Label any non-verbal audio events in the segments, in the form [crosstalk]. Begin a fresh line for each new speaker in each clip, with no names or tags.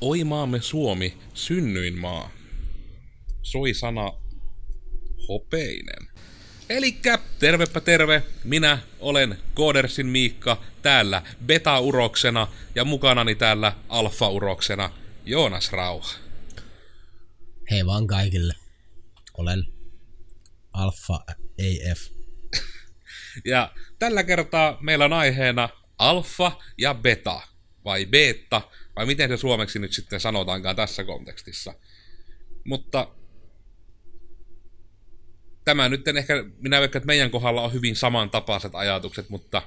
Oi maamme Suomi, synnyin maa. Soi sana hopeinen. Elikkä tervepä terve, minä olen Koodersin Miikka täällä beta-uroksena ja mukanani täällä alfa-uroksena Joonas Rauha.
Hei vaan kaikille. Olen Alfa AF. [laughs]
Ja tällä kertaa meillä on aiheena alfa ja beta, vai beta, vai miten se suomeksi nyt sitten sanotaankaan tässä kontekstissa. Mutta tämä nyt ehkä, minä veikkaan, että meidän kohdalla on hyvin samantapaiset ajatukset, mutta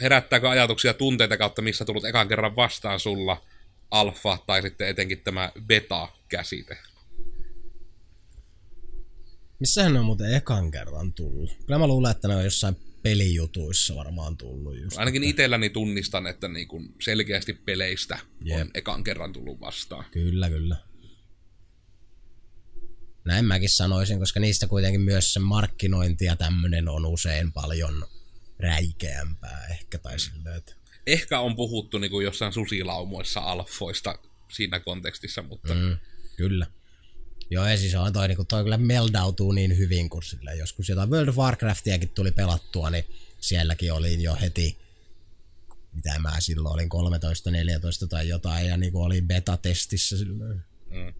herättääkö ajatuksia tunteita kautta, missä tullut ekan kerran vastaan sulla alfa tai sitten etenkin tämä beta-käsite?
Missähän ne on muuten ekan kerran tullut? Kyllä mä luulen, että ne on jossain pelijutuissa varmaan tullut just.
Ainakin itselläni tunnistan, että niin kuin selkeästi peleistä Jep. on ekan kerran tullut vastaan.
Kyllä, kyllä. Näin mäkin sanoisin, koska niistä kuitenkin myös se markkinointi ja tämmöinen on usein paljon räikeämpää ehkä tai silleen, että...
Ehkä on puhuttu niin kuin jossain susilaumoissa alfoista siinä kontekstissa, mutta...
Mm, kyllä. Joo, ja siis on toi, niin toi kyllä meldautuu niin hyvin, kun sille joskus jotain World of Warcraftiakin tuli pelattua, niin sielläkin oli jo heti, mitä mä silloin olin, 13, 14 tai jotain, ja niin oli beta-testissä silloin. Mm.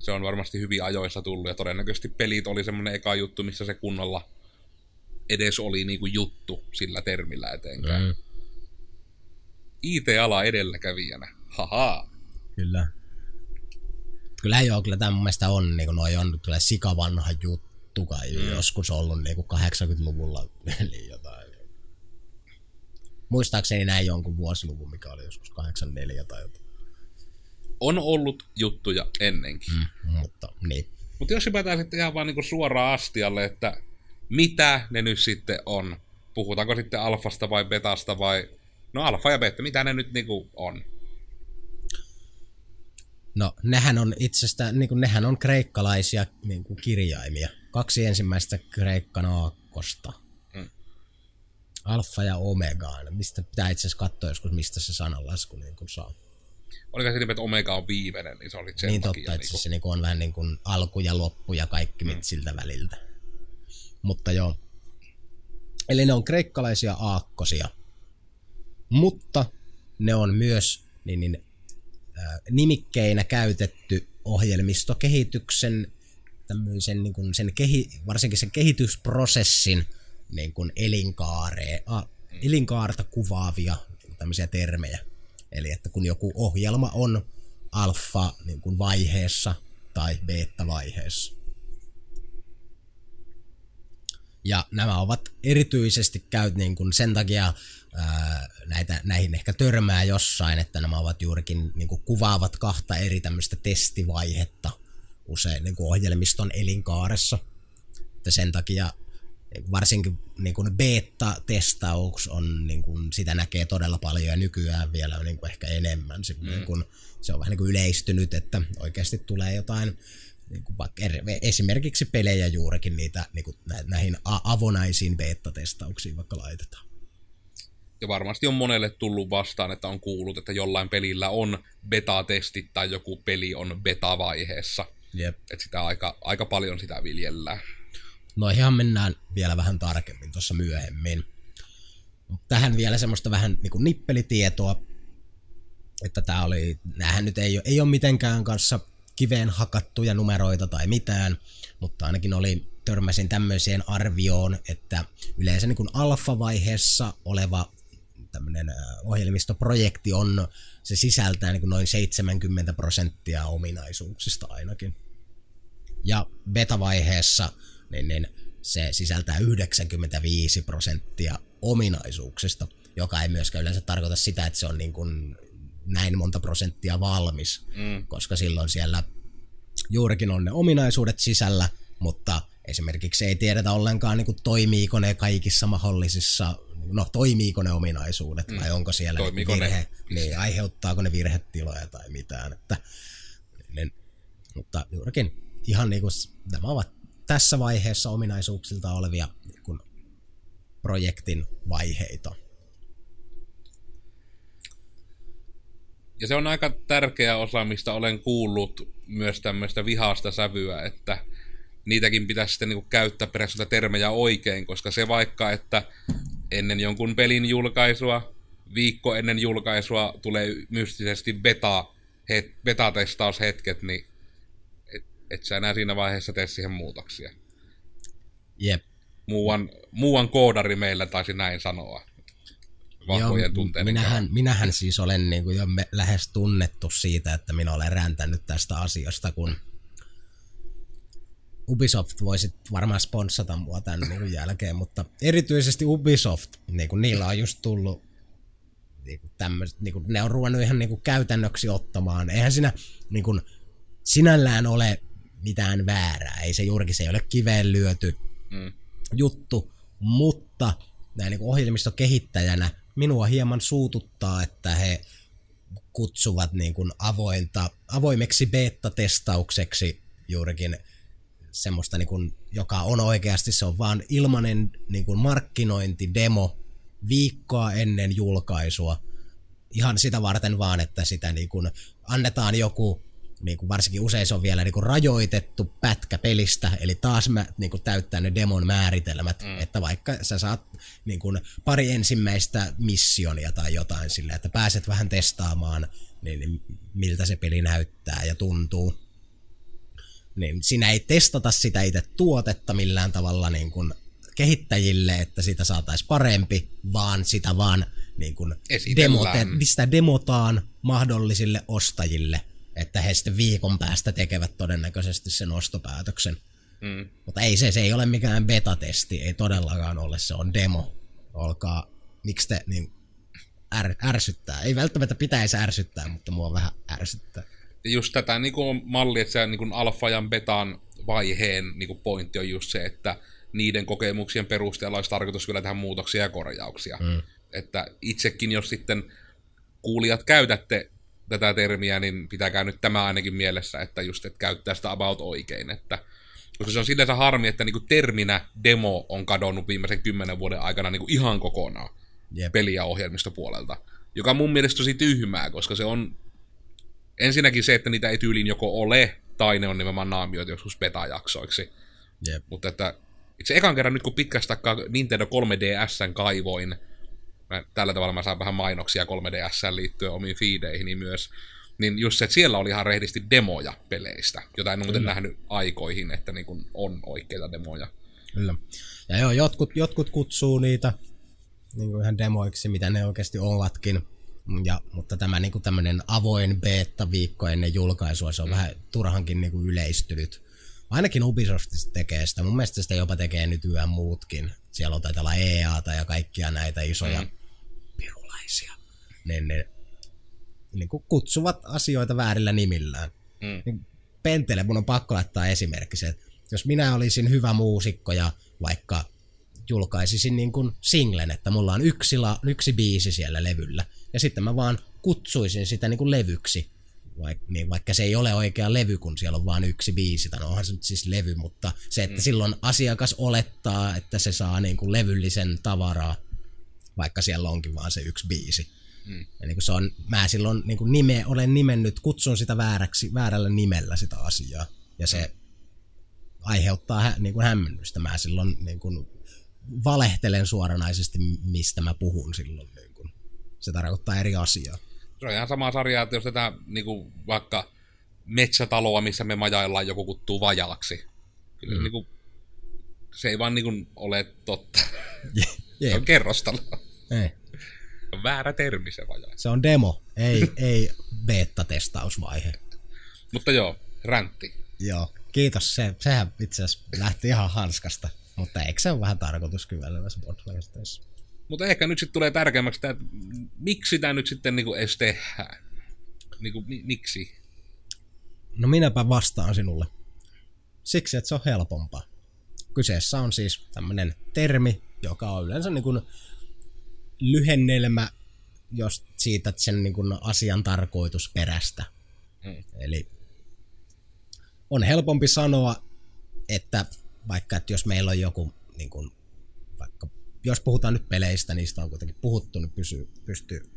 Se on varmasti hyvin ajoissa tullut, ja todennäköisesti pelit oli semmoinen eka juttu, missä se kunnolla edes oli niinku juttu sillä termillä eteenpäin. Mm. IT-ala edelläkävijänä, haha.
Kyllä kyllä joo, kyllä tämä mun mielestä on, niin kuin noi on kyllä sikavanha juttu kai mm. joskus ollut niin kuin 80-luvulla eli jotain. Muistaakseni näin jonkun vuosiluvun, mikä oli joskus 84 tai jotain.
On ollut juttuja ennenkin.
Mm, mutta niin.
Mutta jos hypätään sitten ihan vaan niinku suoraan astialle, että mitä ne nyt sitten on? Puhutaanko sitten alfasta vai betasta vai... No alfa ja beta, mitä ne nyt niinku on?
No, nehän on itsestään, niin kuin, nehän on kreikkalaisia niin kuin kirjaimia. Kaksi ensimmäistä kreikkan aakkosta. Mm. Alfa ja omega. Mistä pitää itse asiassa katsoa joskus, mistä se sananlasku niin kuin saa.
Oliko se niin, että omega on viimeinen, niin se oli sen
Niin
takia,
totta, että niin kuin... se niin kuin on vähän niin kuin alku ja loppu ja kaikki mm. siltä väliltä. Mutta joo. Eli ne on kreikkalaisia aakkosia. Mutta ne on myös niin, niin nimikkeinä käytetty ohjelmistokehityksen tämmöisen niin kuin sen kehi, varsinkin sen kehitysprosessin niin kuin elinkaare, a, elinkaarta kuvaavia tämmöisiä termejä. Eli että kun joku ohjelma on alfa niin kuin vaiheessa tai beta vaiheessa. Ja nämä ovat erityisesti käyt niin kuin sen takia ää, näitä, näihin ehkä törmää jossain, että nämä ovat juurikin niin kuin kuvaavat kahta eri tämmöistä testivaihetta usein niin kuin ohjelmiston elinkaaressa. Että sen takia niin varsinkin niin kuin beta-testaus on, niin kuin, sitä näkee todella paljon ja nykyään vielä niin kuin ehkä enemmän. Se, mm. niin kuin, se on vähän niin kuin yleistynyt, että oikeasti tulee jotain niin kuin vaikka esimerkiksi pelejä juurikin niitä niin kuin näihin avonaisiin beta-testauksiin vaikka laitetaan.
Ja varmasti on monelle tullut vastaan, että on kuullut, että jollain pelillä on beta-testit tai joku peli on beta-vaiheessa.
Jep.
Että sitä aika, aika paljon sitä viljellään.
No ihan mennään vielä vähän tarkemmin tuossa myöhemmin. Tähän vielä semmoista vähän niin kuin nippelitietoa, että tämä oli, näähän nyt ei ole, ei ole mitenkään kanssa kiveen hakattuja numeroita tai mitään, mutta ainakin oli törmäsin tämmöiseen arvioon, että yleensä niin kuin alfa-vaiheessa oleva tämmöinen ohjelmistoprojekti on, se sisältää niin kuin noin 70 prosenttia ominaisuuksista ainakin. Ja beta-vaiheessa niin, niin se sisältää 95 prosenttia ominaisuuksista, joka ei myöskään yleensä tarkoita sitä, että se on niin kuin näin monta prosenttia valmis, mm. koska silloin siellä juurikin on ne ominaisuudet sisällä, mutta esimerkiksi ei tiedetä ollenkaan niin kuin toimiiko ne kaikissa mahdollisissa, no toimiiko ne ominaisuudet mm. vai onko siellä toimiiko virhe, ne? niin aiheuttaako ne virhetiloja tai mitään, että niin, mutta juurikin ihan niin kuin nämä ovat tässä vaiheessa ominaisuuksilta olevia niin kuin projektin vaiheita.
ja se on aika tärkeä osa, mistä olen kuullut myös tämmöistä vihaasta sävyä, että niitäkin pitäisi sitten niin käyttää periaatteessa termejä oikein, koska se vaikka, että ennen jonkun pelin julkaisua, viikko ennen julkaisua tulee mystisesti beta, het, beta-testaushetket, niin et, et sä enää siinä vaiheessa tee siihen muutoksia.
Jep.
Muuan, muuan koodari meillä taisi näin sanoa.
Vahvojen Joo, minähän, minähän siis olen niin kuin jo lähes tunnettu siitä, että minä olen räntänyt tästä asiasta, kun Ubisoft voisi varmaan sponssata mua tämän niin kuin jälkeen, mutta erityisesti Ubisoft, niin kuin niillä on just tullut niin kuin tämmöset, niin kuin, ne on ruvennut ihan niin kuin käytännöksi ottamaan. Eihän siinä niin kuin, sinällään ole mitään väärää, ei se juurikin se ei ole kiveen lyöty mm. juttu, mutta näin niin ohjelmistokehittäjänä minua hieman suututtaa, että he kutsuvat niin kuin avointa, avoimeksi beta-testaukseksi juurikin semmoista, niin kuin, joka on oikeasti, se on vaan ilmainen niin kuin markkinointidemo viikkoa ennen julkaisua. Ihan sitä varten vaan, että sitä niin kuin annetaan joku, niin kuin varsinkin usein se on vielä niin kuin rajoitettu pätkä pelistä, eli taas mä niin kuin täyttää ne demon määritelmät, mm. että vaikka sä saat niin kuin pari ensimmäistä missionia tai jotain sille, että pääset vähän testaamaan, niin miltä se peli näyttää ja tuntuu niin siinä ei testata sitä itse tuotetta millään tavalla niin kuin kehittäjille, että sitä saataisiin parempi, vaan sitä vaan niin kuin demote, sitä demotaan mahdollisille ostajille, että he sitten viikon päästä tekevät todennäköisesti sen ostopäätöksen. Mm. Mutta ei se, se ei ole mikään beta-testi, ei todellakaan ole, se on demo. Olkaa, miksi te niin, är, ärsyttää? Ei välttämättä pitäisi ärsyttää, mutta mua vähän ärsyttää
just tätä niin kuin malli, että se niin kuin alfa ja betan vaiheen niin kuin pointti on just se, että niiden kokemuksien perusteella olisi tarkoitus vielä tehdä muutoksia ja korjauksia. Mm. Että itsekin, jos sitten kuulijat käytätte tätä termiä, niin pitäkää nyt tämä ainakin mielessä, että just että käyttää sitä about oikein. Että, koska se on sinänsä harmi, että niin kuin terminä demo on kadonnut viimeisen kymmenen vuoden aikana niin kuin ihan kokonaan yep. peli- ja ohjelmistopuolelta. Joka on mun mielestä tosi tyhmää, koska se on ensinnäkin se, että niitä ei tyyliin joko ole, tai ne on nimenomaan naamioitu joskus beta-jaksoiksi. Yep. Mutta että itse ekan kerran nyt kun pitkästä Nintendo 3DSn kaivoin, mä, tällä tavalla mä saan vähän mainoksia 3DSn liittyen omiin feedeihin myös, niin just se, että siellä oli ihan rehdisti demoja peleistä, jota en muuten nähnyt aikoihin, että niin kun on oikeita demoja.
Kyllä. Ja joo, jotkut, jotkut kutsuu niitä niin kuin ihan demoiksi, mitä ne oikeasti ovatkin. Ja, mutta tämä niin tämmöinen avoin beta-viikko ennen julkaisua, se on mm. vähän turhankin niin kuin yleistynyt. Ainakin Ubisoft tekee sitä. Mun mielestä sitä jopa tekee nyt yhä muutkin. Siellä on taitaa olla EAta ja kaikkia näitä isoja mm. pirulaisia. Niin ne niin kuin kutsuvat asioita väärillä nimillään. Mm. Niin Pentele, mun on pakko laittaa esimerkki se, että jos minä olisin hyvä muusikko ja vaikka julkaisisin niin kuin singlen, että mulla on yksi, la, yksi biisi siellä levyllä, ja sitten mä vaan kutsuisin sitä niin kuin levyksi, Vaik, niin vaikka se ei ole oikea levy, kun siellä on vain yksi biisi, tai no onhan se nyt siis levy, mutta se, että mm. silloin asiakas olettaa, että se saa niin kuin levyllisen tavaraa, vaikka siellä onkin vaan se yksi biisi. Mm. Ja niin kuin se on, mä silloin niin kuin nime, olen nimennyt, kutsun sitä vääräksi, väärällä nimellä sitä asiaa, ja se mm. aiheuttaa niin kuin hämmennystä. Mä silloin niin kuin valehtelen suoranaisesti, mistä mä puhun silloin. Niin kun. Se tarkoittaa eri asiaa.
Se on ihan sama sarja, että jos tätä niin kuin vaikka metsätaloa, missä me majaillaan, joku kuttuu vajaaksi. Kyllä mm. niin kuin, se ei vaan niin kuin ole totta. [laughs] Yeah. Se on kerrostalo. Ei. On väärä termi se vajaa.
Se on demo, ei, ei beta-testausvaihe.
Mutta joo, räntti.
Joo, kiitos. Se, sehän itse asiassa lähti ihan hanskasta. Mutta eikö se ole vähän tarkoitus kyllä näissä podcasteissa?
Mutta ehkä nyt sitten tulee tärkeämmäksi tämä, että miksi sitä nyt sitten niinku edes tehdään? Niinku, mi- miksi?
No minäpä vastaan sinulle. Siksi, että se on helpompaa. Kyseessä on siis tämmöinen termi, joka on yleensä niin kuin lyhennelmä jos siitä sen niin kuin asian tarkoitusperästä. Hmm. Eli on helpompi sanoa, että vaikka että jos meillä on joku, niin kuin, vaikka jos puhutaan nyt peleistä, niistä on kuitenkin puhuttu, niin pysyy, pystyy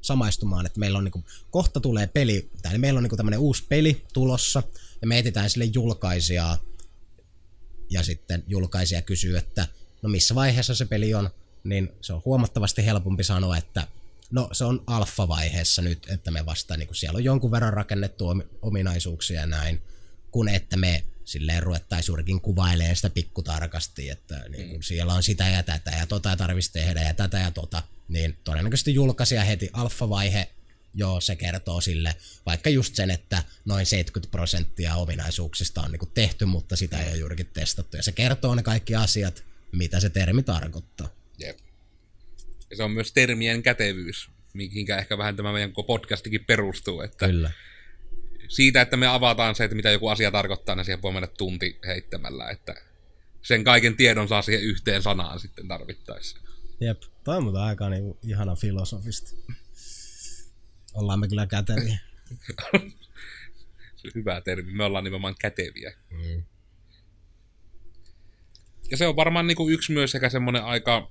samaistumaan, että meillä on niinku, kohta tulee peli, tai meillä on niinku tämmöinen uusi peli tulossa, ja me etsitään sille julkaisijaa, ja sitten julkaisija kysyy, että no missä vaiheessa se peli on, niin se on huomattavasti helpompi sanoa, että no se on alfa-vaiheessa nyt, että me vasta niin siellä on jonkun verran rakennettu ominaisuuksia ja näin, kun että me silleen ruvettaisiin juurikin kuvailemaan sitä pikkutarkasti, että niin kun mm. siellä on sitä ja tätä ja tota ja tarvitsisi tehdä ja tätä ja tota, niin todennäköisesti julkaisija heti alfa-vaihe, joo, se kertoo sille, vaikka just sen, että noin 70 prosenttia ominaisuuksista on niin tehty, mutta sitä ei ole juurikin testattu, ja se kertoo ne kaikki asiat, mitä se termi tarkoittaa.
Jep. Ja se on myös termien kätevyys, mihinkä ehkä vähän tämä meidän podcastikin perustuu, että
Kyllä
siitä, että me avataan se, että mitä joku asia tarkoittaa, niin siihen voi mennä tunti heittämällä, että sen kaiken tiedon saa siihen yhteen sanaan sitten tarvittaessa.
Jep, toi on muuten aika niin ihana filosofista. Ollaan me kyllä käteviä. [laughs]
hyvä termi, me ollaan nimenomaan käteviä. Mm. Ja se on varmaan niin kuin yksi myös sekä semmoinen aika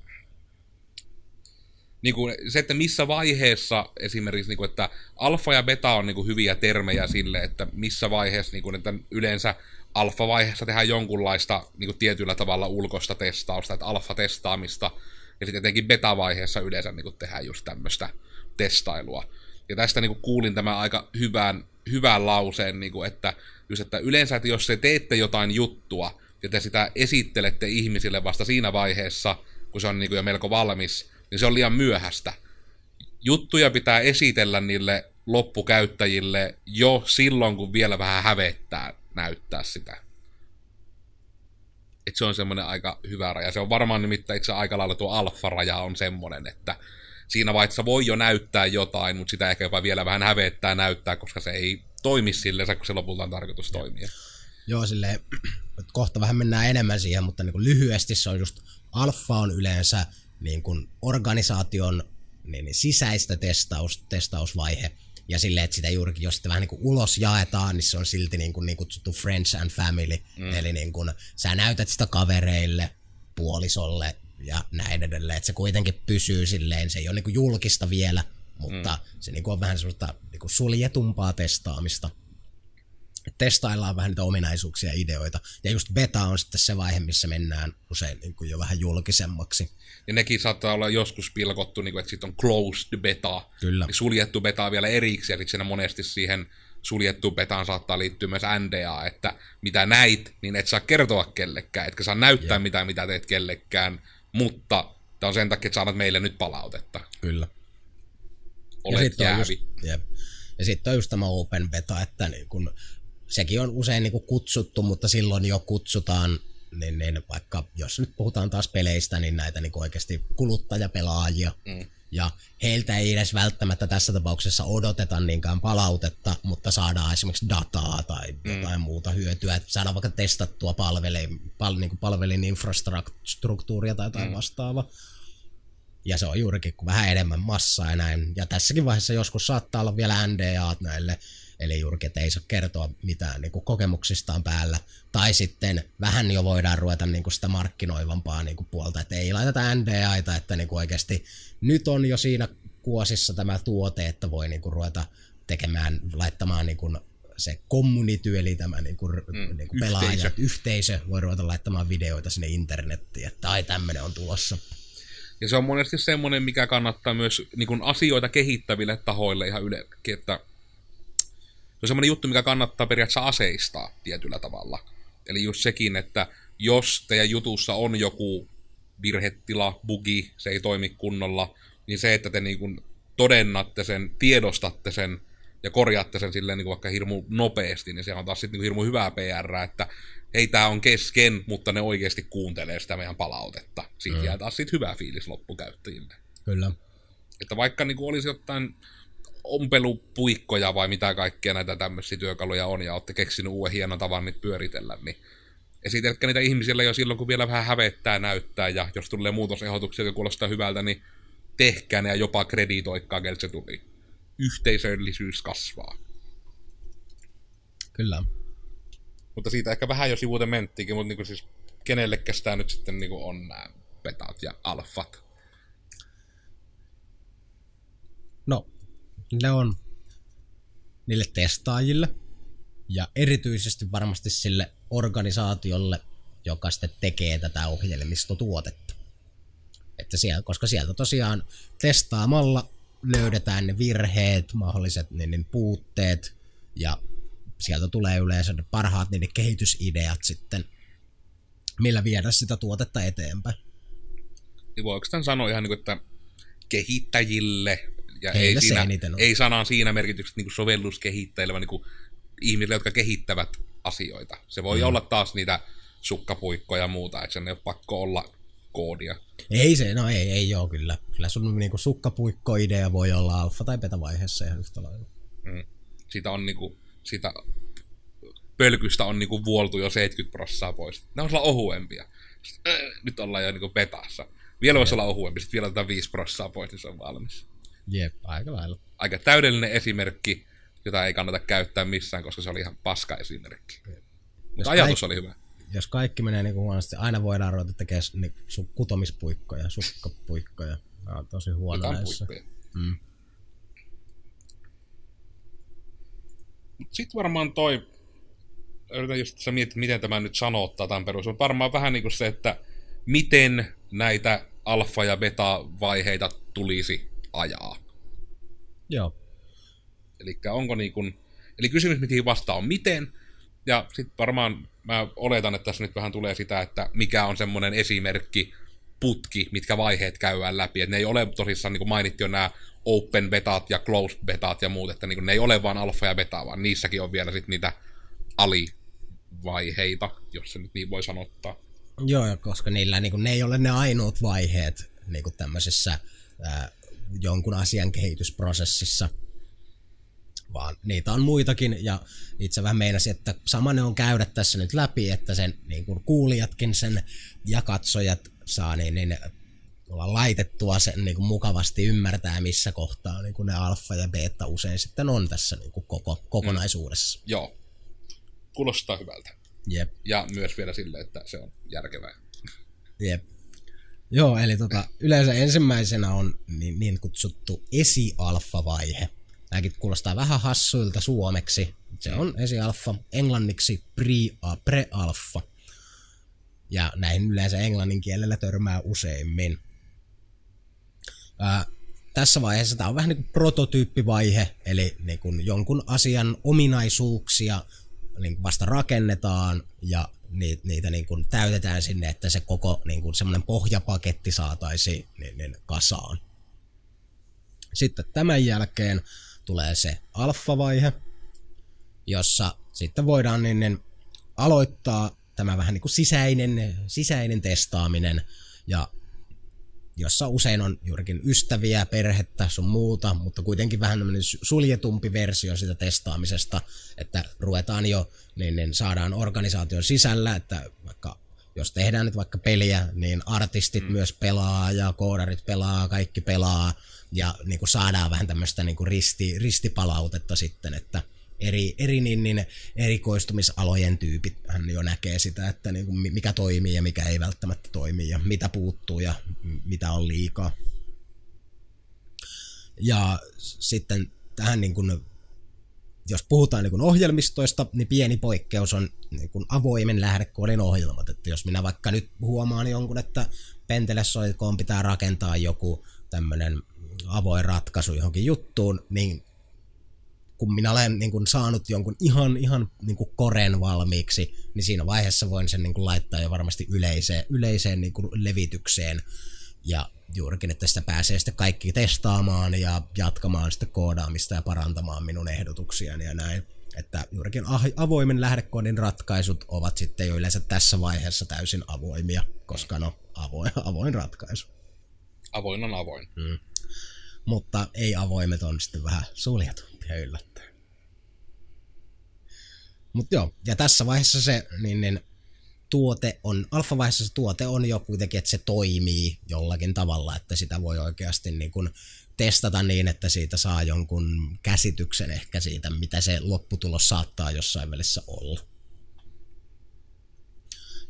niin kuin se, että missä vaiheessa esimerkiksi, niin kuin, että alfa ja beta on niin kuin hyviä termejä sille, että missä vaiheessa, niin kuin, että yleensä alfa-vaiheessa tehdään jonkunlaista niin kuin tietyllä tavalla ulkoista testausta, että alfa-testaamista, ja sitten etenkin beta-vaiheessa yleensä niin kuin tehdään just tämmöistä testailua. Ja tästä niin kuin kuulin tämän aika hyvän, hyvän lauseen, niin kuin, että, just, että yleensä, että jos te teette jotain juttua, ja te sitä esittelette ihmisille vasta siinä vaiheessa, kun se on niin kuin jo melko valmis, niin se on liian myöhäistä. Juttuja pitää esitellä niille loppukäyttäjille jo silloin, kun vielä vähän hävettää näyttää sitä. Et se on semmoinen aika hyvä raja. Se on varmaan nimittäin itse aika lailla tuo alfa-raja on semmoinen, että siinä vaiheessa voi jo näyttää jotain, mutta sitä ehkä jopa vielä vähän hävettää näyttää, koska se ei toimi silleen, kun se lopulta on tarkoitus toimia.
Joo, silleen, [clears throat] kohta vähän mennään enemmän siihen, mutta niin lyhyesti se on just, alfa on yleensä niin kuin organisaation niin, niin sisäistä testaus, testausvaihe, ja silleen, että sitä juurikin, jos sitä vähän niin kuin ulos jaetaan, niin se on silti niin, kuin, niin kutsuttu friends and family, mm. eli niin kuin, sä näytät sitä kavereille, puolisolle ja näin edelleen, että se kuitenkin pysyy silleen, se ei ole niin kuin julkista vielä, mutta mm. se niin kuin on vähän sellaista niin kuin suljetumpaa testaamista testaillaan vähän niitä ominaisuuksia ja ideoita. Ja just beta on sitten se vaihe, missä mennään usein niin kuin jo vähän julkisemmaksi.
Ja nekin saattaa olla joskus pilkottu, niin kuin, että sitten on closed beta.
Kyllä.
Niin suljettu beta vielä erikseen, eli siinä monesti siihen suljettu betaan saattaa liittyä myös NDA, että mitä näit, niin et saa kertoa kellekään, etkä saa näyttää yeah. mitään, mitä teet kellekään, mutta tämä on sen takia, että saat meille nyt palautetta.
Kyllä.
Olet ja jäävi.
Just, jep. Ja sitten on just tämä open beta, että niin kun sekin on usein niin kuin kutsuttu, mutta silloin jo kutsutaan, niin, niin vaikka jos nyt puhutaan taas peleistä, niin näitä niin oikeasti kuluttajapelaajia. Mm. Ja heiltä ei edes välttämättä tässä tapauksessa odoteta niinkään palautetta, mutta saadaan esimerkiksi dataa tai mm. jotain muuta hyötyä. Että saadaan vaikka testattua palvelin, pal, niin palvelin infrastruktuuria tai jotain mm. vastaavaa. Ja se on juurikin vähän enemmän massaa ja näin. Ja tässäkin vaiheessa joskus saattaa olla vielä NDA näille Eli juurikin, että ei saa kertoa mitään niin kuin kokemuksistaan päällä. Tai sitten vähän jo voidaan ruveta niin kuin sitä markkinoivampaa niin kuin puolta, että ei laiteta NDAita, että niin kuin oikeasti nyt on jo siinä kuosissa tämä tuote, että voi niin kuin ruveta tekemään, laittamaan niin kuin se community, eli tämä niin kuin, mm, niin kuin pelaajat, yhteisö. yhteisö, voi ruveta laittamaan videoita sinne internettiin, että ai tämmöinen on tulossa.
Ja se on monesti semmoinen, mikä kannattaa myös niin kuin asioita kehittäville tahoille ihan yleensäkin, että on semmoinen juttu, mikä kannattaa periaatteessa aseistaa tietyllä tavalla. Eli just sekin, että jos teidän jutussa on joku virhetila, bugi, se ei toimi kunnolla, niin se, että te niin kuin todennatte sen, tiedostatte sen ja korjaatte sen silleen niin kuin vaikka hirmu nopeasti, niin se on taas sitten niin hirmu hyvää PR, että hei, tämä on kesken, mutta ne oikeasti kuuntelee sitä meidän palautetta. Siitä mm. jää taas sitten hyvä fiilis loppukäyttäjille.
Kyllä.
Että vaikka niin kuin olisi jotain ompelupuikkoja vai mitä kaikkea näitä tämmöisiä työkaluja on, ja olette keksinyt uuden hienon tavan niitä pyöritellä, niin esitelkää niitä ihmisille jo silloin, kun vielä vähän hävettää näyttää, ja jos tulee muutosehdotuksia, joka kuulostaa hyvältä, niin tehkää ne ja jopa kreditoikkaa, keltä se tuli. Yhteisöllisyys kasvaa.
Kyllä.
Mutta siitä ehkä vähän jo sivuuten menttiinkin, mutta niin siis kenellekäs tämä nyt sitten niin on nämä betat ja alfat?
No, Ne on niille testaajille ja erityisesti varmasti sille organisaatiolle, joka sitten tekee tätä ohjelmistotuotetta. Että siellä, koska sieltä tosiaan testaamalla löydetään ne virheet, mahdolliset niin, puutteet ja sieltä tulee yleensä ne parhaat niiden kehitysideat sitten, millä viedä sitä tuotetta eteenpäin.
Niin voiko tämän sanoa ihan niin kuin, että kehittäjille ja ei, siinä,
eniten on.
ei sanaan siinä merkityksessä niin sovelluskehittäjille, vaan niin ihmisille, jotka kehittävät asioita. Se voi mm. olla taas niitä sukkapuikkoja ja muuta, että sen ei ole pakko olla koodia.
Ei se, no ei, ei joo kyllä. Kyllä sun niinku sukkapuikko-idea voi olla alfa- tai beta-vaiheessa ihan yhtä lailla.
Mm. Siitä on niinku, siitä pölkystä on niinku vuoltu jo 70 prossaa pois. Ne on olla ohuempia. Sitten, äh, nyt ollaan jo niinku betassa. Vielä voisi olla ohuempi, sitten vielä otetaan 5 prossaa pois, niin se on valmis.
Jep, aika lailla.
Aika täydellinen esimerkki, jota ei kannata käyttää missään, koska se oli ihan paska esimerkki. Mutta ajatus
kaik-
oli hyvä.
Jos kaikki menee niinku huonosti, aina voidaan ruveta tekemään niinku su- kutomispuikkoja, sukkapuikkoja. Nämä on tosi huono näissä. Mm.
Sitten varmaan toi, yritän just sä mietit, miten tämä nyt sanottaa tämän perus. On varmaan vähän niin kuin se, että miten näitä alfa- ja beta-vaiheita tulisi ajaa.
Joo.
Eli onko niin kuin, eli kysymys, mihin vastaa on miten, ja sitten varmaan mä oletan, että tässä nyt vähän tulee sitä, että mikä on semmoinen esimerkki, putki, mitkä vaiheet käydään läpi. Et ne ei ole tosissaan, niin kuin mainittiin jo nämä open betat ja closed betat ja muut, että niin kuin ne ei ole vain alfa ja beta, vaan niissäkin on vielä sitten niitä alivaiheita, jos se nyt niin voi sanottaa.
Joo, ja koska niillä niinku, ne ei ole ne ainoat vaiheet niinku tämmöisessä ää, jonkun asian kehitysprosessissa, vaan niitä on muitakin, ja itse vähän meinasin, että sama ne on käydä tässä nyt läpi, että sen niin kuin kuulijatkin sen ja katsojat saa niin, niin olla laitettua sen niin kuin mukavasti ymmärtää, missä kohtaa niin kuin ne alfa ja beta usein sitten on tässä niin kuin koko, kokonaisuudessa. Mm.
Joo. Kuulostaa hyvältä.
Jep.
Ja myös vielä sille, että se on järkevää.
Jep. Joo, eli tota, yleensä ensimmäisenä on niin, niin kutsuttu esi-alfa-vaihe. Tämäkin kuulostaa vähän hassuilta suomeksi. Se on esi-alfa, englanniksi pre- pre-alfa. Ja näihin yleensä englannin kielellä törmää useimmin. Ää, tässä vaiheessa tämä on vähän niin kuin prototyyppivaihe, eli niin kuin jonkun asian ominaisuuksia niin vasta rakennetaan ja niitä, niitä niin kuin täytetään sinne, että se koko niin kuin semmoinen pohjapaketti saataisiin niin, niin kasaan. Sitten tämän jälkeen tulee se alfa-vaihe, jossa sitten voidaan niin, niin aloittaa tämä vähän niin kuin sisäinen, sisäinen testaaminen ja jossa usein on juurikin ystäviä, perhettä, sun muuta, mutta kuitenkin vähän tämmöinen suljetumpi versio sitä testaamisesta, että ruvetaan jo, niin, niin saadaan organisaation sisällä, että vaikka jos tehdään nyt vaikka peliä, niin artistit mm. myös pelaa ja koodarit pelaa, kaikki pelaa ja niin kuin saadaan vähän tämmöistä niin kuin risti, ristipalautetta sitten, että eri, eri niin, niin erikoistumisalojen tyypit hän jo näkee sitä, että niin kuin mikä toimii ja mikä ei välttämättä toimi ja mitä puuttuu ja mitä on liikaa. Ja sitten tähän niin kuin, jos puhutaan niin kuin ohjelmistoista, niin pieni poikkeus on niin kuin avoimen lähdekoodin ohjelmat. Että jos minä vaikka nyt huomaan jonkun, että Pentelesoikoon pitää rakentaa joku tämmöinen avoin ratkaisu johonkin juttuun, niin kun minä olen niin kuin, saanut jonkun ihan, ihan niin kuin koren valmiiksi, niin siinä vaiheessa voin sen niin kuin, laittaa jo varmasti yleiseen, yleiseen niin kuin, levitykseen. Ja juurikin, että sitä pääsee sitten kaikki testaamaan ja jatkamaan sitä koodaamista ja parantamaan minun ehdotuksiani ja näin. Että juurikin avoimen lähdekoodin ratkaisut ovat sitten jo yleensä tässä vaiheessa täysin avoimia, koska no avoin, [laughs] avoin ratkaisu.
Avoin on avoin.
Mm. Mutta ei avoimet on sitten vähän suljetumpia yllättäen. Mutta joo, ja tässä vaiheessa se niin, niin, tuote on, alfavaiheessa se tuote on jo kuitenkin, että se toimii jollakin tavalla, että sitä voi oikeasti niin kun testata niin, että siitä saa jonkun käsityksen ehkä siitä, mitä se lopputulos saattaa jossain välissä olla.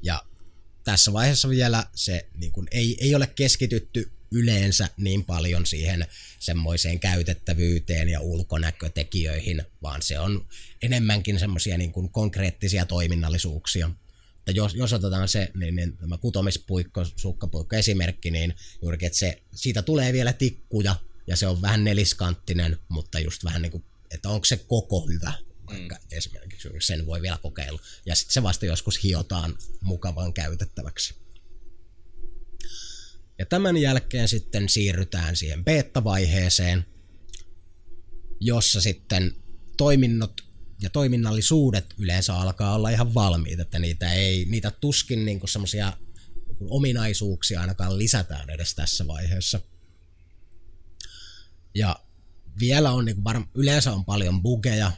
Ja tässä vaiheessa vielä se niin kun ei, ei ole keskitytty yleensä niin paljon siihen semmoiseen käytettävyyteen ja ulkonäkötekijöihin, vaan se on enemmänkin semmoisia niin kuin konkreettisia toiminnallisuuksia. Että jos, jos otetaan se, niin, niin tämä kutomispuikko, sukkapuikko esimerkki, niin juurikin, että se, siitä tulee vielä tikkuja, ja se on vähän neliskanttinen, mutta just vähän niin kuin, että onko se koko hyvä, vaikka mm. esimerkiksi sen voi vielä kokeilla. Ja sitten se vasta joskus hiotaan mukavan käytettäväksi. Ja tämän jälkeen sitten siirrytään siihen beta-vaiheeseen, jossa sitten toiminnot ja toiminnallisuudet yleensä alkaa olla ihan valmiita, että niitä ei, niitä tuskin niin semmoisia niin ominaisuuksia ainakaan lisätään edes tässä vaiheessa. Ja vielä on niin varm- yleensä on paljon bugeja,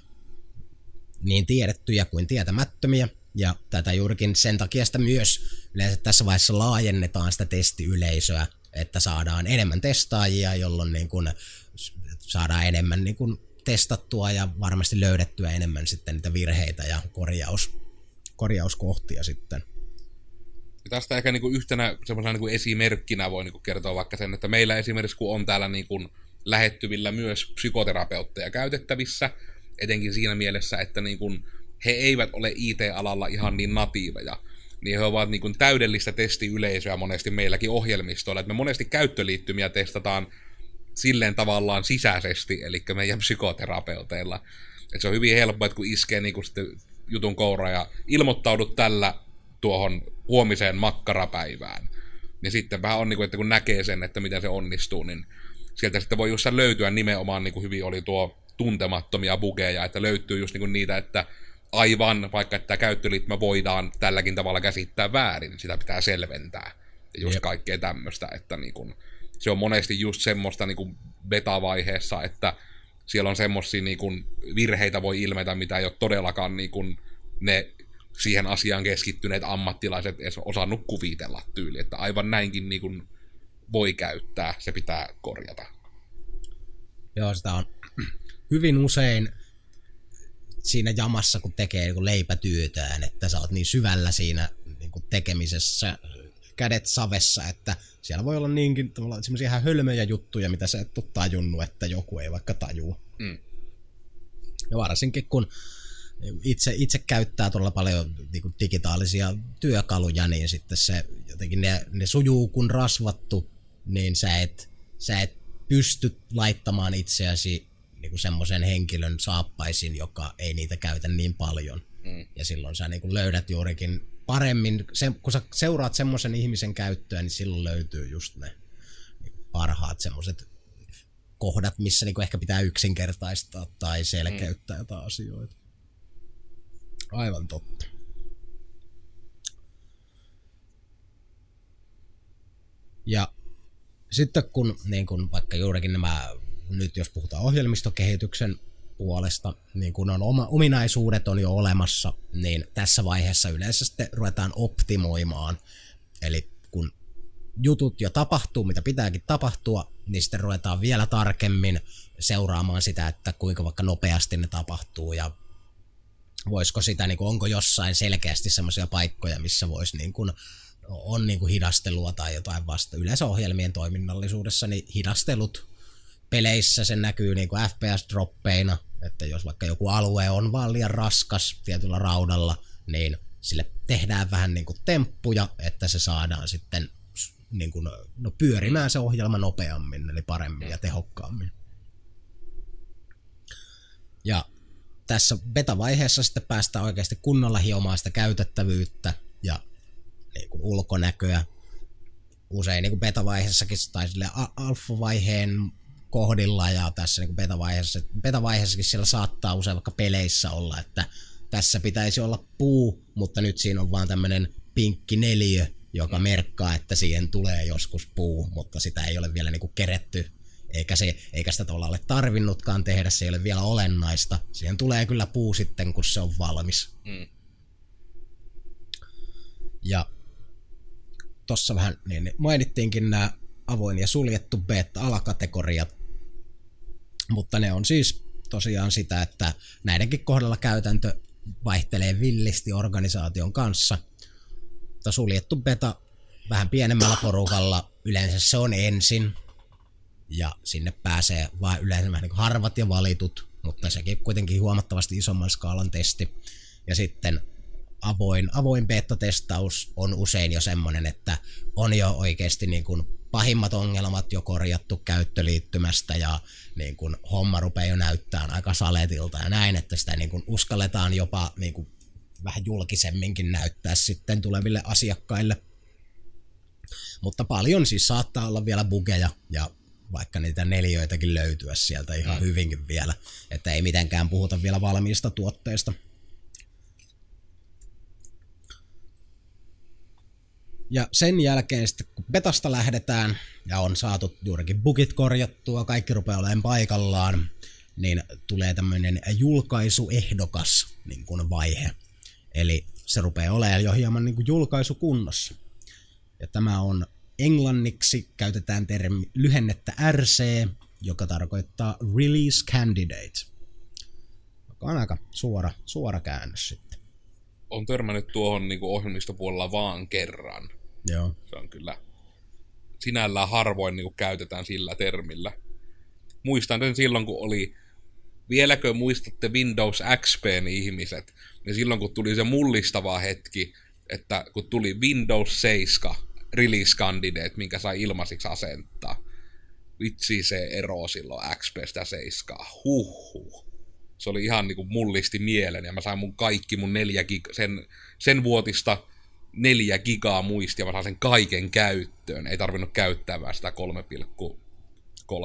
niin tiedettyjä kuin tietämättömiä, ja tätä juurikin sen takia sitä myös yleensä tässä vaiheessa laajennetaan sitä testiyleisöä, että saadaan enemmän testaajia, jolloin niin kuin saadaan enemmän niin kuin testattua ja varmasti löydettyä enemmän sitten niitä virheitä ja korjaus, korjauskohtia sitten.
Ja tästä ehkä niin yhtenä semmoisena kuin esimerkkinä voi niin kertoa vaikka sen, että meillä esimerkiksi kun on täällä niin kuin lähettyvillä myös psykoterapeutteja käytettävissä, etenkin siinä mielessä, että niin kuin he eivät ole IT-alalla ihan niin natiiveja, niin he ovat niin kuin täydellistä testiyleisöä monesti meilläkin ohjelmistoilla, että me monesti käyttöliittymiä testataan silleen tavallaan sisäisesti, eli meidän psykoterapeuteilla. Et se on hyvin helppo, että kun iskee niin kuin jutun koura ja ilmoittaudut tällä tuohon huomiseen makkarapäivään, niin sitten vähän on, niin kuin, että kun näkee sen, että miten se onnistuu, niin sieltä sitten voi just löytyä nimenomaan, niin kuin hyvin oli tuo tuntemattomia bugeja, että löytyy just niin kuin niitä, että aivan, vaikka että käyttöliittymä voidaan tälläkin tavalla käsittää väärin, niin sitä pitää selventää. Ja just Jep. kaikkea tämmöistä, että niin kun, se on monesti just semmoista niin kun beta-vaiheessa, että siellä on semmoisia niin kun, virheitä voi ilmetä, mitä ei ole todellakaan niin kun, ne siihen asiaan keskittyneet ammattilaiset edes osannut kuvitella tyyli, että aivan näinkin niin kun, voi käyttää, se pitää korjata.
Joo, sitä on [clears throat] hyvin usein siinä jamassa, kun tekee niin leipätyötään, että sä oot niin syvällä siinä niin kuin tekemisessä, kädet savessa, että siellä voi olla niinkin semmoisia ihan hölmöjä juttuja, mitä sä et ole tajunnut, että joku ei vaikka tajua. Mm. Ja varsinkin kun itse, itse käyttää todella paljon niin kuin digitaalisia työkaluja, niin sitten se jotenkin ne, ne sujuu kun rasvattu, niin sä et, sä et pysty laittamaan itseäsi niin kuin semmoisen henkilön saappaisin, joka ei niitä käytä niin paljon. Mm. Ja silloin sä niin kuin löydät juurikin paremmin, se, kun sä seuraat semmoisen ihmisen käyttöä, niin silloin löytyy just ne niin parhaat semmoiset kohdat, missä niin kuin ehkä pitää yksinkertaistaa tai selkeyttää mm. jotain asioita. Aivan totta. Ja sitten kun, niin kun vaikka juurikin nämä nyt jos puhutaan ohjelmistokehityksen puolesta, niin kun on oma, ominaisuudet on jo olemassa, niin tässä vaiheessa yleensä sitten ruvetaan optimoimaan. Eli kun jutut jo tapahtuu, mitä pitääkin tapahtua, niin sitten ruvetaan vielä tarkemmin seuraamaan sitä, että kuinka vaikka nopeasti ne tapahtuu ja voisiko sitä, niin kuin, onko jossain selkeästi semmoisia paikkoja, missä voisi niin kuin, on niin kuin hidastelua tai jotain vasta. Yleensä ohjelmien toiminnallisuudessa niin hidastelut peleissä se näkyy niin kuin FPS-droppeina, että jos vaikka joku alue on vaan liian raskas tietyllä raudalla, niin sille tehdään vähän niin kuin temppuja, että se saadaan sitten niin kuin, no, pyörimään se ohjelma nopeammin, eli paremmin ja tehokkaammin. Ja tässä beta-vaiheessa sitten päästään oikeasti kunnolla hiomaan sitä käytettävyyttä ja niin kuin ulkonäköä. Usein niin kuin beta-vaiheessakin tai sille alfa-vaiheen kohdilla ja tässä niin beta-vaiheessa, beta-vaiheessakin siellä saattaa usein vaikka peleissä olla, että tässä pitäisi olla puu, mutta nyt siinä on vaan tämmöinen pinkki neliö, joka merkkaa, että siihen tulee joskus puu, mutta sitä ei ole vielä niinku keretty, eikä, se, eikä sitä tavallaan ole tarvinnutkaan tehdä, se ei ole vielä olennaista. Siihen tulee kyllä puu sitten, kun se on valmis. Mm. Ja tossa vähän niin mainittiinkin nämä avoin ja suljettu beta-alakategoriat, mutta ne on siis tosiaan sitä, että näidenkin kohdalla käytäntö vaihtelee villisti organisaation kanssa. Mutta suljettu beta vähän pienemmällä porukalla yleensä se on ensin, ja sinne pääsee vain yleensä vähän niin harvat ja valitut, mutta sekin kuitenkin huomattavasti isomman skaalan testi. Ja sitten avoin, avoin beta-testaus on usein jo semmoinen, että on jo oikeasti niin kuin pahimmat ongelmat jo korjattu käyttöliittymästä ja niin kuin homma rupeaa jo näyttämään aika saletilta ja näin, että sitä niin kuin uskalletaan jopa niin kuin vähän julkisemminkin näyttää sitten tuleville asiakkaille. Mutta paljon siis saattaa olla vielä bugeja ja vaikka niitä neljöitäkin löytyä sieltä ihan mm. hyvinkin vielä, että ei mitenkään puhuta vielä valmiista tuotteista. Ja sen jälkeen sitten kun betasta lähdetään ja on saatu juurikin bugit korjattua, kaikki rupeaa olemaan paikallaan, niin tulee tämmöinen julkaisuehdokas niin kuin vaihe. Eli se rupeaa olemaan jo hieman niin kuin julkaisukunnossa. Ja tämä on englanniksi käytetään termi, lyhennettä RC, joka tarkoittaa Release Candidate, joka on aika suora, suora käännös sitten.
On törmännyt tuohon niin ohjelmistopuolella vaan kerran.
Joo.
Se on kyllä sinällään harvoin niin kuin käytetään sillä termillä. Muistan sen silloin, kun oli, vieläkö muistatte Windows XPn ihmiset, niin silloin kun tuli se mullistava hetki, että kun tuli Windows 7 release candidate, minkä sai ilmaisiksi asentaa. Vitsi se ero silloin XPstä 7. Huhhuh. Se oli ihan niinku mullisti mielen ja mä sain mun kaikki mun neljä gig, sen, sen vuotista neljä gigaa muistia, mä sain sen kaiken käyttöön. Ei tarvinnut käyttää vaan sitä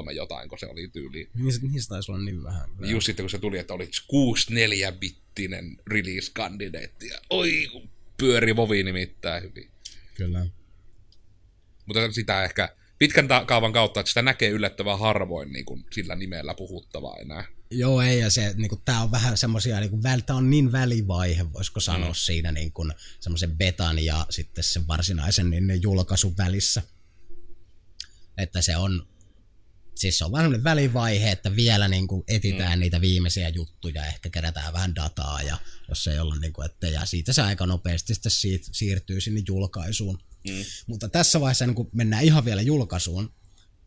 3,3 jotain, kun se oli tyyli.
Niistä, niistä taisi olla niin vähän.
Just sitten kun se tuli, että oli 64-bittinen release candidate. Ja oi, pyöri vovi nimittäin hyvin.
Kyllä.
Mutta sitä ehkä pitkän kaavan kautta, että sitä näkee yllättävän harvoin niin kuin sillä nimellä puhuttavaa enää.
Joo, ei, ja se, niin kuin, tää on vähän semmosia, niin kuin, tämä on niin välivaihe, voisiko sanoa mm. siinä niin kuin, semmoisen betan ja sitten sen varsinaisen niin, julkaisun välissä. Että se on, siis se on vähän semmoinen välivaihe, että vielä niin kuin, etitään mm. niitä viimeisiä juttuja, ehkä kerätään vähän dataa, ja jos ei olla, niin kuin, että, ja siitä se aika nopeasti sitten siirtyy sinne julkaisuun. Mm. Mutta tässä vaiheessa, niin kun mennään ihan vielä julkaisuun,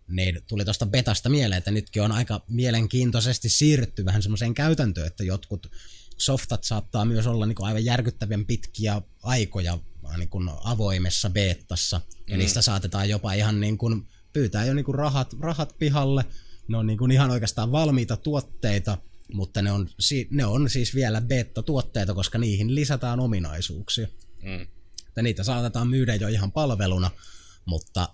niin tuli tuosta betasta mieleen, että nytkin on aika mielenkiintoisesti siirrytty vähän semmoiseen käytäntöön, että jotkut softat saattaa myös olla niin aivan järkyttävän pitkiä aikoja niin kuin avoimessa beettassa, ja mm. niistä saatetaan jopa ihan niin kuin pyytää jo niin kuin rahat, rahat pihalle, ne on niin kuin ihan oikeastaan valmiita tuotteita, mutta ne on, ne on siis vielä beta-tuotteita, koska niihin lisätään ominaisuuksia. Mm että niitä saatetaan myydä jo ihan palveluna, mutta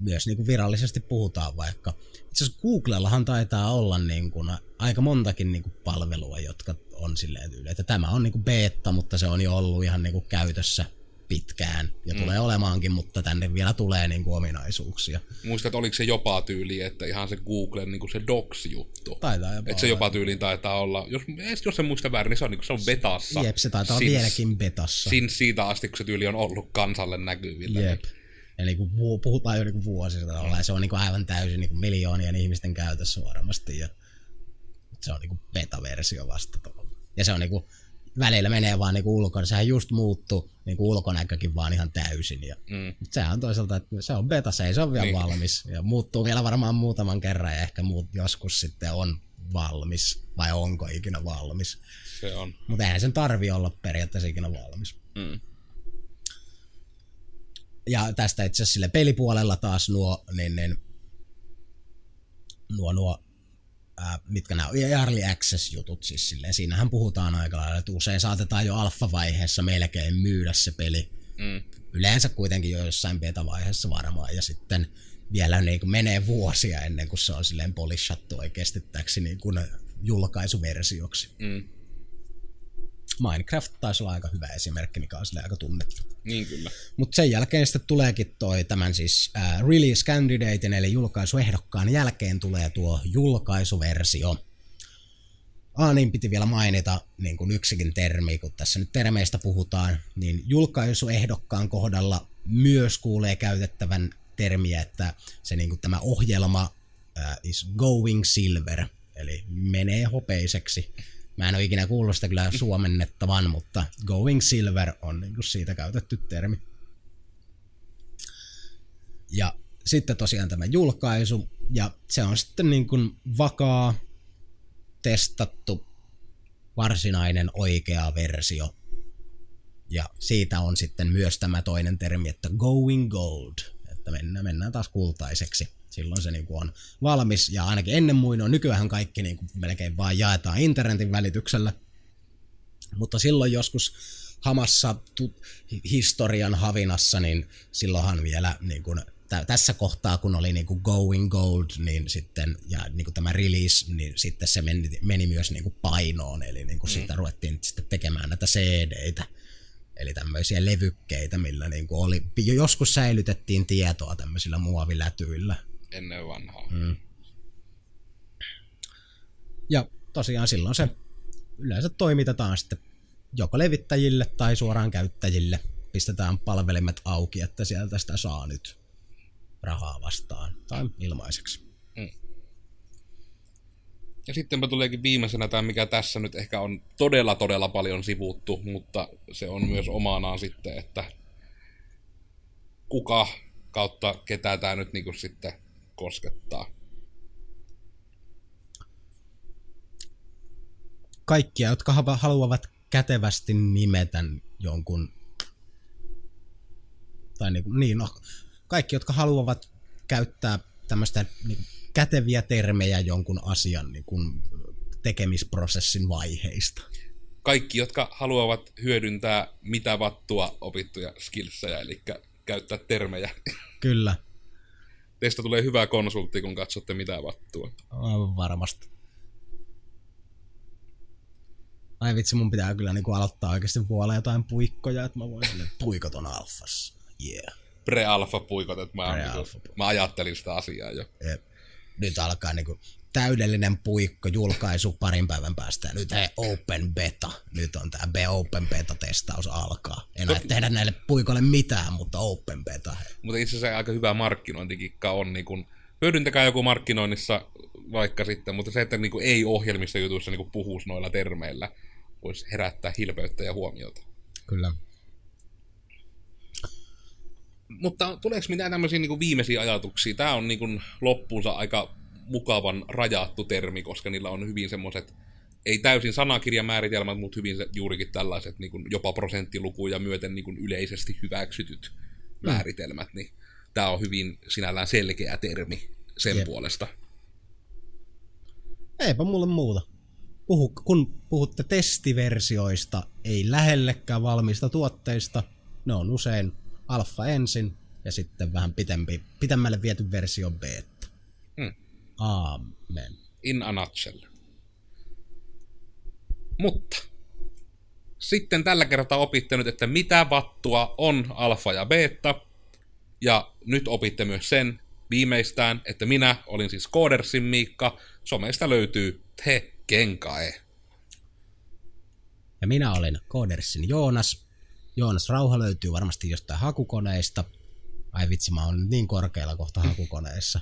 myös niin kuin virallisesti puhutaan vaikka. Itse asiassa Googlellahan taitaa olla niin kuin aika montakin niin kuin palvelua, jotka on silleen tyyli, että tämä on niin kuin beta, mutta se on jo ollut ihan niin kuin käytössä pitkään ja mm. tulee olemaankin, mutta tänne vielä tulee niin kuin ominaisuuksia.
Muistat, oliko se jopa tyyli, että ihan se Googlen niin kuin se Docs-juttu.
Taitaa
jopa Että se jopa tyyliin taitaa olla, jos, jos se muista väärin, niin se on, niin kuin, se on betassa.
Jep, se taitaa olla vieläkin betassa.
Sin siitä asti, kun se tyyli on ollut kansalle näkyvillä.
Jep. Eli kun puhutaan jo niin vuosista, mm. se on niin kuin aivan täysin niin kuin miljoonien ihmisten käytössä varmasti. Ja se on niin kuin beta-versio vasta. Ja se on niin kuin, välillä menee vaan niinku ulkona. Sehän just muuttuu niinku ulkonäkökin vaan ihan täysin. Ja mm. Sehän on toisaalta, että se on beta, se ei se ole vielä niin. valmis. Ja muuttuu vielä varmaan muutaman kerran ja ehkä muut joskus sitten on valmis. Vai onko ikinä valmis?
Se on.
Mutta eihän sen tarvi olla periaatteessa ikinä valmis. Mm. Ja tästä itse asiassa sille pelipuolella taas nuo, niin, niin, nuo, nuo ää, mitkä nämä on, Early Access-jutut siis silleen. Siinähän puhutaan aika lailla, että usein saatetaan jo alfa-vaiheessa melkein myydä se peli. Mm. Yleensä kuitenkin jo jossain beta-vaiheessa varmaan, ja sitten vielä niin kuin menee vuosia ennen kuin se on silleen polishattu oikeasti täksi niin kuin julkaisuversioksi. Mm. Minecraft taisi olla aika hyvä esimerkki, mikä on sille aika tunnettu.
Niin kyllä.
Mutta sen jälkeen sitten tuleekin toi tämän siis äh, release candidatein eli julkaisuehdokkaan jälkeen tulee tuo julkaisuversio. Ah, niin piti vielä mainita niin kuin yksikin termi, kun tässä nyt termeistä puhutaan, niin julkaisuehdokkaan kohdalla myös kuulee käytettävän termiä, että se niin kuin tämä ohjelma uh, is going silver, eli menee hopeiseksi. Mä en ole ikinä kuullut sitä kyllä suomennettavan, mutta going silver on niin siitä käytetty termi. Ja sitten tosiaan tämä julkaisu, ja se on sitten niin kuin vakaa, testattu, varsinainen oikea versio. Ja siitä on sitten myös tämä toinen termi, että going gold, että mennään, mennään taas kultaiseksi. Silloin se niin kuin on valmis, ja ainakin ennen muinoin, nykyään kaikki niin kuin melkein vaan jaetaan internetin välityksellä. Mutta silloin joskus hamassa tu- historian havinassa, niin silloinhan vielä niin kuin tä- tässä kohtaa, kun oli niinku Going Gold, niin sitten, ja niinku tämä release, niin sitten se meni, meni myös niinku painoon, eli niinku mm. sitten ruvettiin sitten tekemään näitä CD-tä, eli tämmöisiä levykkeitä, millä niinku oli, joskus säilytettiin tietoa tämmöisillä muovilätyillä.
Ennen vanhaa.
Mm. Ja tosiaan silloin se yleensä toimitetaan sitten joko levittäjille tai suoraan käyttäjille. Pistetään palvelimet auki, että sieltä sitä saa nyt rahaa vastaan tai ilmaiseksi. Mm.
Ja sittenpä tuleekin viimeisenä tämä, mikä tässä nyt ehkä on todella todella paljon sivuttu, mutta se on myös omanaan sitten, että kuka kautta ketä tämä nyt niinku sitten koskettaa.
Kaikkia, jotka haluavat kätevästi nimetä jonkun tai niin, niin no, kaikki, jotka haluavat käyttää tämmöistä niin käteviä termejä jonkun asian niin kuin tekemisprosessin vaiheista.
Kaikki, jotka haluavat hyödyntää mitä vattua opittuja skillsejä, eli käyttää termejä.
Kyllä.
Teistä tulee hyvää konsultti, kun katsotte mitä vattua.
Aivan varmasti. Ai vitsi, mun pitää kyllä niinku aloittaa oikeasti vuolla jotain puikkoja, että mä voin [laughs] puikot on alfassa. Yeah
pre-alfa-puikot, että mä, niinku, mä ajattelin sitä asiaa jo.
Jep. Nyt alkaa niinku täydellinen puikko julkaisu parin päivän päästä. Nyt hei, open beta. Nyt on tämä open beta-testaus alkaa. En Toki... tehdä näille puikoille mitään, mutta open beta. Hei.
Mutta itse asiassa aika hyvä markkinointikikka on niin kun, hyödyntäkää joku markkinoinnissa vaikka sitten, mutta se, että niin kuin ei ohjelmissa jutuissa niin puhuisi noilla termeillä, voisi herättää hilpeyttä ja huomiota.
Kyllä.
Mutta tuleeko mitään tämmöisiä niin viimeisiä ajatuksia? Tämä on niin kuin loppuunsa aika mukavan rajattu termi, koska niillä on hyvin semmoiset, ei täysin sanakirjamääritelmät, mutta hyvin juurikin tällaiset niin kuin jopa prosenttilukuja myöten niin kuin yleisesti hyväksytyt mm. määritelmät, niin tämä on hyvin sinällään selkeä termi sen Jep. puolesta.
Eipä mulle muuta. Puhu, kun puhutte testiversioista, ei lähellekään valmista tuotteista, ne on usein alfa ensin ja sitten vähän pitempi, pitemmälle viety versio beta. Hmm. Amen.
In a nutshell. Mutta sitten tällä kertaa opitte nyt, että mitä vattua on alfa ja beta. Ja nyt opitte myös sen viimeistään, että minä olin siis Koodersin Miikka. Someista löytyy Te Kenkae.
Ja minä olen Koodersin Joonas. Joonas Rauha löytyy varmasti jostain hakukoneista. Ai vitsi, mä oon niin korkealla kohta hakukoneessa.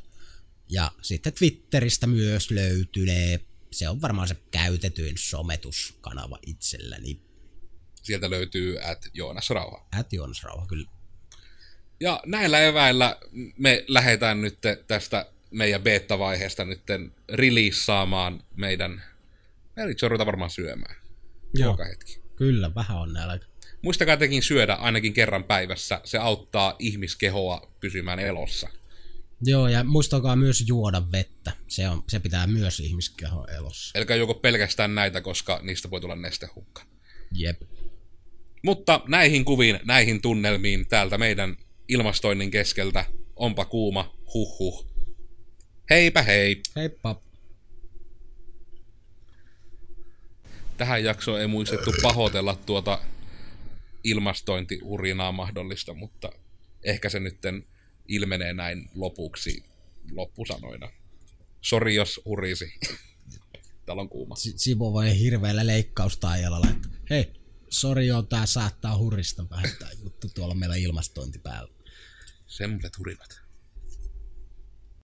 Ja sitten Twitteristä myös löytynee. Se on varmaan se käytetyin sometuskanava itselläni.
Sieltä löytyy at Joonas Rauha.
At Joonas Rauha, kyllä.
Ja näillä eväillä me lähdetään nyt tästä meidän beta-vaiheesta nyt releasaamaan meidän... Eli varmaan syömään.
Joo, hetki. kyllä, vähän on näillä
Muistakaa tekin syödä ainakin kerran päivässä. Se auttaa ihmiskehoa pysymään elossa.
Joo, ja muistakaa myös juoda vettä. Se, on, se pitää myös ihmiskeho elossa.
Elkä joko pelkästään näitä, koska niistä voi tulla nestehukka.
Jep.
Mutta näihin kuviin, näihin tunnelmiin täältä meidän ilmastoinnin keskeltä onpa kuuma, huh huh. Heipä hei!
Heippa!
Tähän jaksoon ei muistettu pahoitella tuota ilmastointiurinaa mahdollista, mutta ehkä se nyt ilmenee näin lopuksi loppusanoina. Sori jos hurisi. Täällä on kuuma.
Simo voi hirveällä leikkaustaajalla laittaa. Hei, sori joo, tää saattaa hurista vähän tää juttu tuolla meillä ilmastointi päällä.
Semmoiset hurivat.